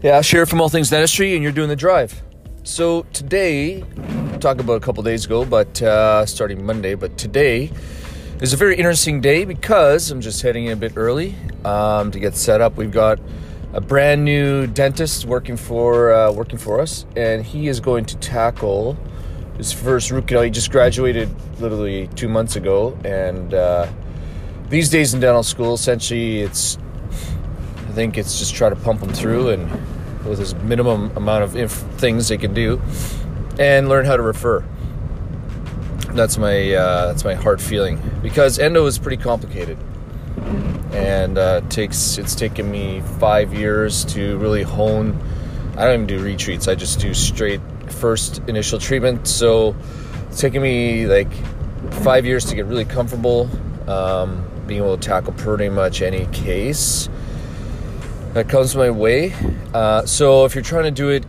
Yeah, Sheriff from All Things Dentistry, and you're doing the drive. So today, talk about a couple days ago, but uh, starting Monday, but today is a very interesting day because I'm just heading in a bit early um, to get set up. We've got a brand new dentist working for uh, working for us, and he is going to tackle his first root canal. He just graduated literally two months ago, and uh, these days in dental school, essentially, it's I think it's just try to pump them through and with as minimum amount of inf- things they can do, and learn how to refer. That's my uh, that's my heart feeling because endo is pretty complicated, and uh, takes it's taken me five years to really hone. I don't even do retreats. I just do straight first initial treatment. So it's taken me like five years to get really comfortable, um, being able to tackle pretty much any case that comes my way. Uh, so if you're trying to do it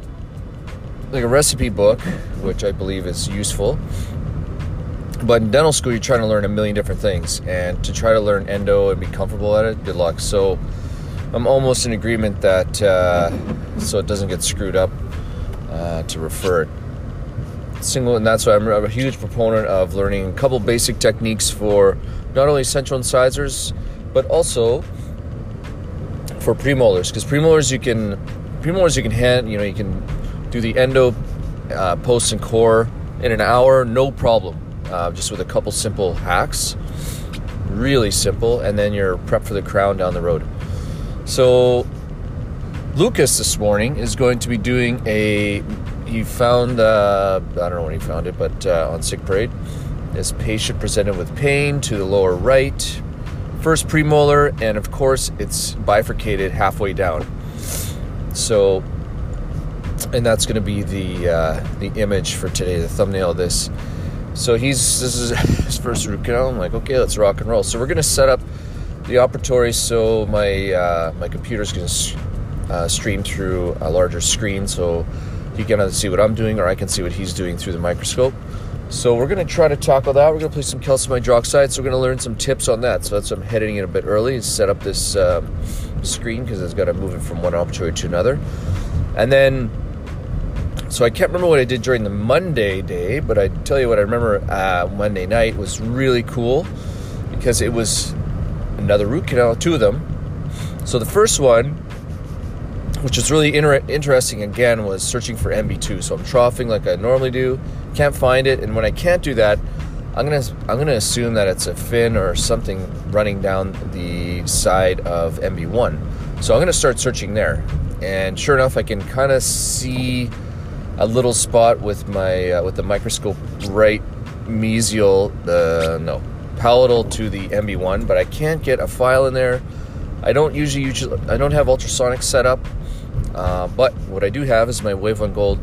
like a recipe book, which I believe is useful, but in dental school you're trying to learn a million different things, and to try to learn endo and be comfortable at it, good luck. So I'm almost in agreement that uh, so it doesn't get screwed up uh, to refer it. Single, and that's why I'm a huge proponent of learning a couple basic techniques for not only central incisors, but also for premolars because premolars you can premolars you can hand you know you can do the endo uh, post and core in an hour no problem. Uh, just with a couple simple hacks. Really simple and then you're prepped for the crown down the road. So lucas this morning is going to be doing a he found uh, i don't know when he found it but uh, on sick parade. This patient presented with pain to the lower right first premolar, and of course, it's bifurcated halfway down. So, and that's going to be the uh, the image for today, the thumbnail of this. So he's this is his first root canal. I'm like, okay, let's rock and roll. So we're going to set up the operatory so my uh, my computer's going to uh, stream through a larger screen, so he can either see what I'm doing or I can see what he's doing through the microscope. So we're going to try to tackle that. We're going to play some calcium hydroxide. So we're going to learn some tips on that. So that's I'm heading in a bit early. And set up this uh, screen because it's got to move it from one operatory to another. And then, so I can't remember what I did during the Monday day, but I tell you what I remember uh, Monday night was really cool because it was another root canal, two of them. So the first one, which is really inter- interesting again, was searching for MB2. So I'm troughing like I normally do can't find it, and when I can't do that, I'm gonna I'm gonna assume that it's a fin or something running down the side of MB1. So I'm gonna start searching there, and sure enough, I can kind of see a little spot with my uh, with the microscope right mesial uh, no palatal to the MB1, but I can't get a file in there. I don't usually usually I don't have ultrasonic set up, uh, but what I do have is my Wave One Gold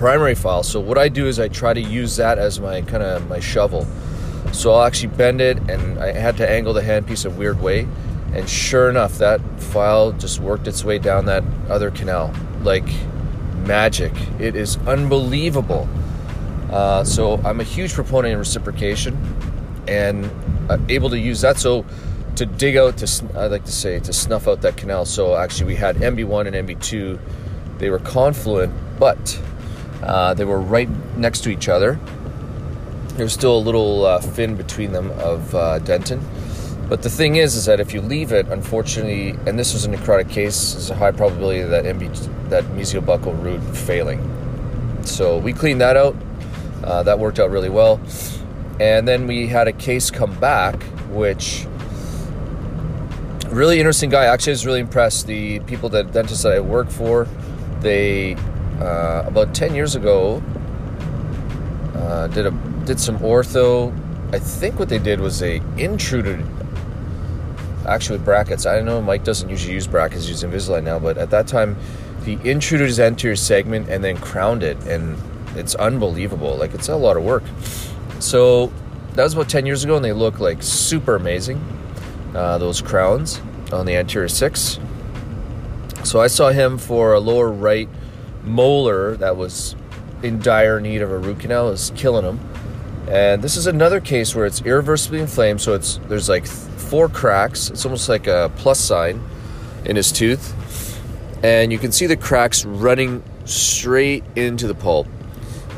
primary file. So what I do is I try to use that as my kind of my shovel. So I'll actually bend it, and I had to angle the handpiece a weird way. And sure enough, that file just worked its way down that other canal like magic. It is unbelievable. Uh, so I'm a huge proponent in reciprocation, and uh, able to use that. So to dig out, to I like to say, to snuff out that canal. So actually, we had MB1 and MB2. They were confluent, but uh, they were right next to each other. There's still a little uh, fin between them of uh, dentin. But the thing is, is that if you leave it, unfortunately, and this was a necrotic case, there's a high probability that MB, that mesiobuccal root failing. So we cleaned that out. Uh, that worked out really well. And then we had a case come back, which really interesting guy. Actually, I was really impressed. The people that dentists that I work for, they uh, about 10 years ago uh, did a did some ortho. I think what they did was they intruded actually with brackets. I don't know mike doesn't usually use brackets he's using invisalign now but at that time he intruded his anterior segment and then crowned it and it's unbelievable. Like it's a lot of work. So that was about 10 years ago and they look like super amazing uh, those crowns on the anterior six so i saw him for a lower right molar that was in dire need of a root canal is killing him. And this is another case where it's irreversibly inflamed. So it's there's like four cracks. It's almost like a plus sign in his tooth. and you can see the cracks running straight into the pulp.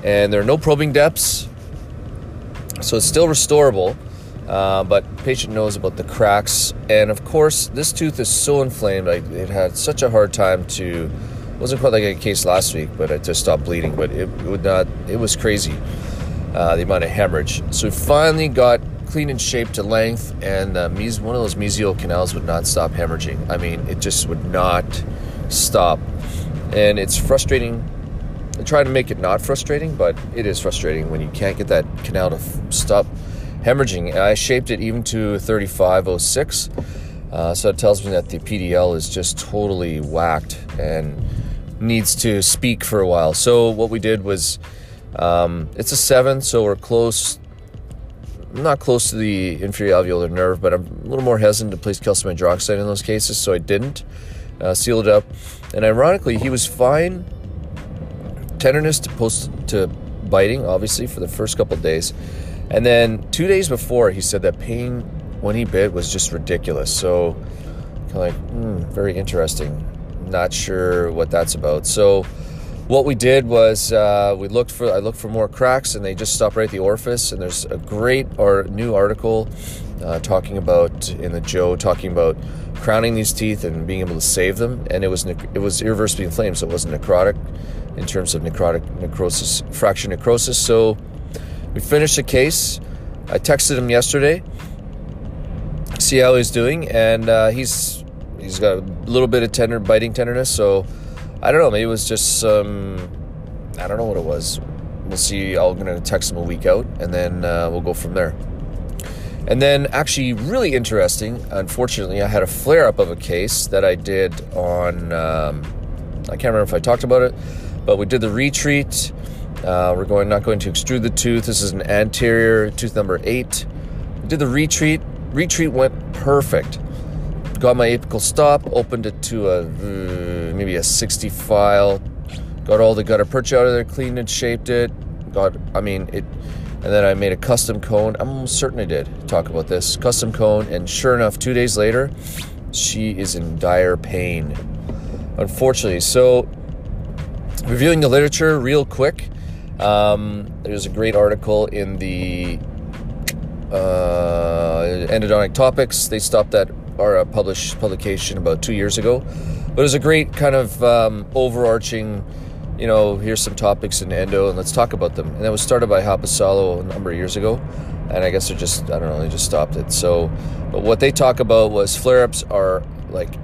And there are no probing depths, so it's still restorable. Uh, but patient knows about the cracks, and of course, this tooth is so inflamed. I, it had such a hard time to. Wasn't quite like a case last week, but it just stopped bleeding. But it, it would not. It was crazy, uh, the amount of hemorrhage. So we finally got clean and shaped to length, and uh, mes- one of those mesial canals would not stop hemorrhaging. I mean, it just would not stop, and it's frustrating. I try to make it not frustrating, but it is frustrating when you can't get that canal to f- stop hemorrhaging. I shaped it even to 3506, uh, so it tells me that the PDL is just totally whacked and needs to speak for a while. So what we did was, um, it's a seven, so we're close. Not close to the inferior alveolar nerve, but I'm a little more hesitant to place calcium hydroxide in those cases, so I didn't. Uh, sealed it up, and ironically, he was fine. Tenderness to post to biting, obviously, for the first couple days. And then two days before, he said that pain when he bit was just ridiculous. So, kind of like, hmm, very interesting. Not sure what that's about. So, what we did was uh, we looked for I looked for more cracks, and they just stopped right at the orifice. And there's a great or new article uh, talking about in the JOE talking about crowning these teeth and being able to save them. And it was it was irreversibly inflamed, so it wasn't necrotic in terms of necrotic necrosis, fracture necrosis. So we finished the case. I texted him yesterday, see how he's doing, and uh, he's he's got a little bit of tender biting tenderness. So I don't know. Maybe it was just some. I don't know what it was. We'll see. I'm gonna text him a week out, and then uh, we'll go from there. And then, actually, really interesting. Unfortunately, I had a flare up of a case that I did on. Um, I can't remember if I talked about it, but we did the retreat. Uh, we're going not going to extrude the tooth. This is an anterior tooth number eight. We did the retreat. Retreat went perfect. Got my apical stop. Opened it to a uh, maybe a 60 file. Got all the gutta percha out of there. Cleaned and shaped it. Got. I mean it. And then I made a custom cone. I'm almost certain I did talk about this custom cone. And sure enough, two days later, she is in dire pain. Unfortunately, so reviewing the literature real quick. Um, there's a great article in the uh, Endodontic Topics. They stopped that or a published publication about two years ago, but it was a great kind of um, overarching. You know, here's some topics in endo, and let's talk about them. And that was started by Haapasalo a number of years ago, and I guess they're just I don't know they just stopped it. So, but what they talk about was flare-ups are like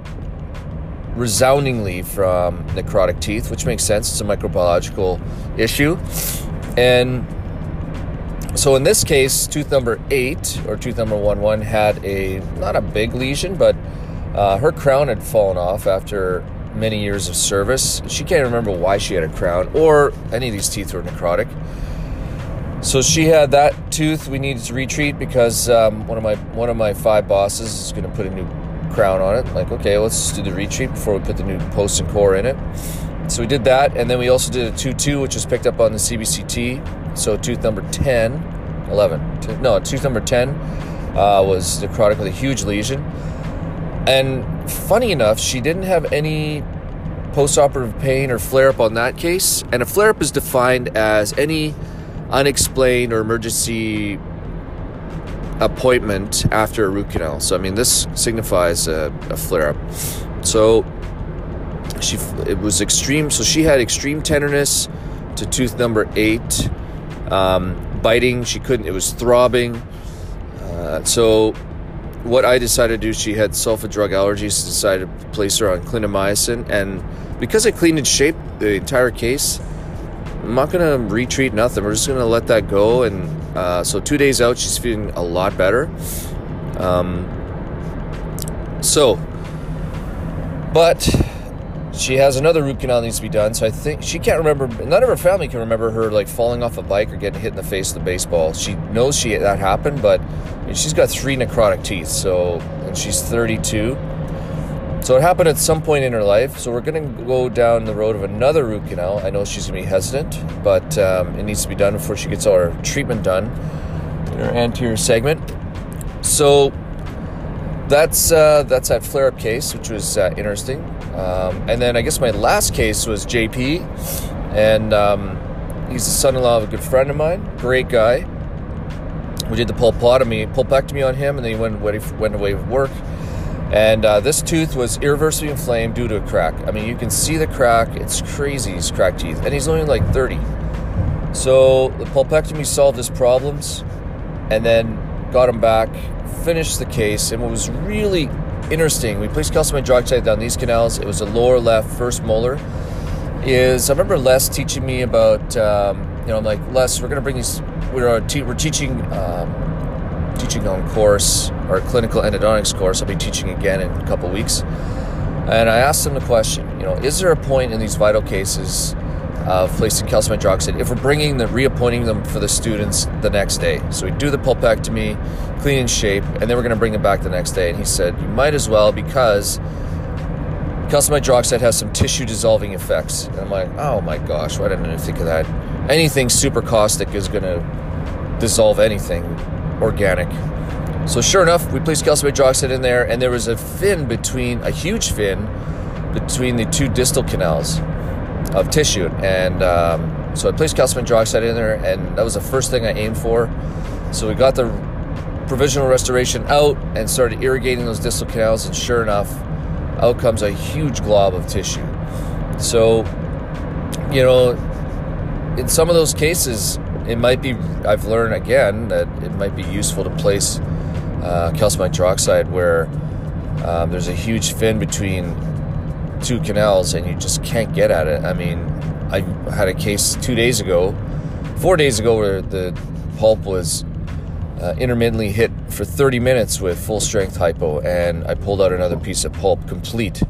resoundingly from necrotic teeth, which makes sense. It's a microbiological issue. And so in this case, tooth number eight or tooth number one one had a not a big lesion, but uh, her crown had fallen off after many years of service. She can't remember why she had a crown or any of these teeth were necrotic. So she had that tooth we needed to retreat because um, one of my one of my five bosses is going to put a new crown on it. Like, okay, let's do the retreat before we put the new post and core in it. So we did that, and then we also did a 2-2, which was picked up on the CBCT. So tooth number 10, 11, no, tooth number 10 uh, was necrotic with a huge lesion. And funny enough, she didn't have any postoperative pain or flare up on that case. And a flare up is defined as any unexplained or emergency appointment after a root canal. So I mean, this signifies a, a flare up. So she it was extreme. So she had extreme tenderness to tooth number eight, um, biting. She couldn't. It was throbbing. Uh, so what I decided to do, she had sulfa drug allergies. Decided to place her on clindamycin, and because I cleaned and shaped the entire case, I'm not gonna retreat nothing. We're just gonna let that go. And uh, so two days out, she's feeling a lot better. Um, so, but she has another root canal needs to be done. So I think she can't remember. None of her family can remember her like falling off a bike or getting hit in the face with a baseball. She knows she that happened, but she's got three necrotic teeth. So and she's 32. So it happened at some point in her life. So we're going to go down the road of another root canal. I know she's going to be hesitant, but um, it needs to be done before she gets all her treatment done in her anterior segment. So that's uh, that's that flare-up case, which was uh, interesting. Um, and then I guess my last case was JP, and um, he's the son-in-law of a good friend of mine. Great guy. We did the pulpotomy, pulpectomy on him, and then he went away, went away with work. And uh, this tooth was irreversibly inflamed due to a crack. I mean, you can see the crack. It's crazy. He's cracked teeth, and he's only like 30. So the pulpectomy solved his problems, and then got him back, finished the case, and what was really interesting, we placed calcium hydroxide down these canals. It was a lower left first molar. Is I remember Les teaching me about, um, you know, I'm like Les, we're gonna bring these. We're te- we're teaching um, teaching on course our clinical endodontics course. I'll be teaching again in a couple weeks. And I asked him the question, you know, is there a point in these vital cases of placing calcium hydroxide if we're bringing the reappointing them for the students the next day? So we do the pulpectomy, clean and shape, and then we're going to bring them back the next day. And he said, you might as well because calcium hydroxide has some tissue dissolving effects. And I'm like, oh my gosh, why didn't I think of that? Anything super caustic is going to dissolve anything organic. So sure enough, we placed calcium hydroxide in there, and there was a fin between a huge fin between the two distal canals of tissue, and um, so I placed calcium hydroxide in there, and that was the first thing I aimed for. So we got the provisional restoration out and started irrigating those distal canals, and sure enough, out comes a huge glob of tissue. So, you know, in some of those cases, it might be, I've learned again that it might be useful to place uh, calcium hydroxide where um, there's a huge fin between two canals and you just can't get at it. I mean, I had a case two days ago, four days ago, where the pulp was uh, intermittently hit for 30 minutes with full strength hypo, and I pulled out another piece of pulp complete.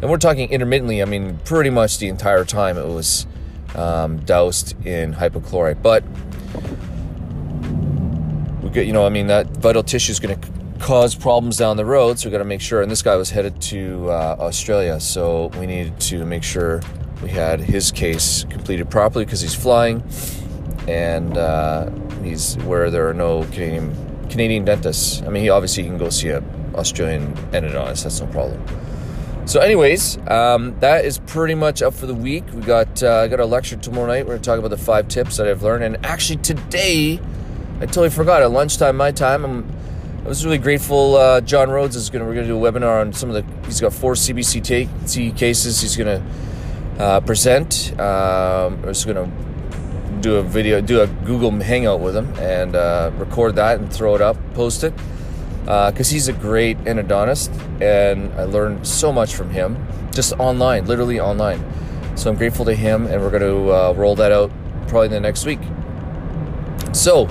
And we're talking intermittently, I mean, pretty much the entire time it was um, doused in hypochlorite. But we get, you know, I mean, that vital tissue is going to cause problems down the road, so we got to make sure. And this guy was headed to uh, Australia, so we needed to make sure we had his case completed properly because he's flying, and uh, he's where there are no Canadian Canadian dentists. I mean, he obviously can go see a Australian endodontist. That's no problem. So, anyways, um, that is pretty much up for the week. We got uh, got a lecture tomorrow night. We're gonna talk about the five tips that I've learned, and actually today, I totally forgot. At lunchtime, my time, I'm I was really grateful. Uh, John Rhodes is to. We're to do a webinar on some of the. He's got four CBCT cases. He's to uh, present. Um, we're just to do a video, do a Google Hangout with him, and uh, record that and throw it up, post it. Because uh, he's a great endodontist, and I learned so much from him, just online, literally online. So I'm grateful to him, and we're going to uh, roll that out probably the next week. So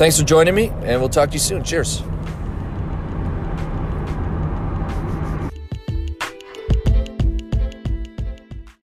Thanks for joining me, and we'll talk to you soon. Cheers.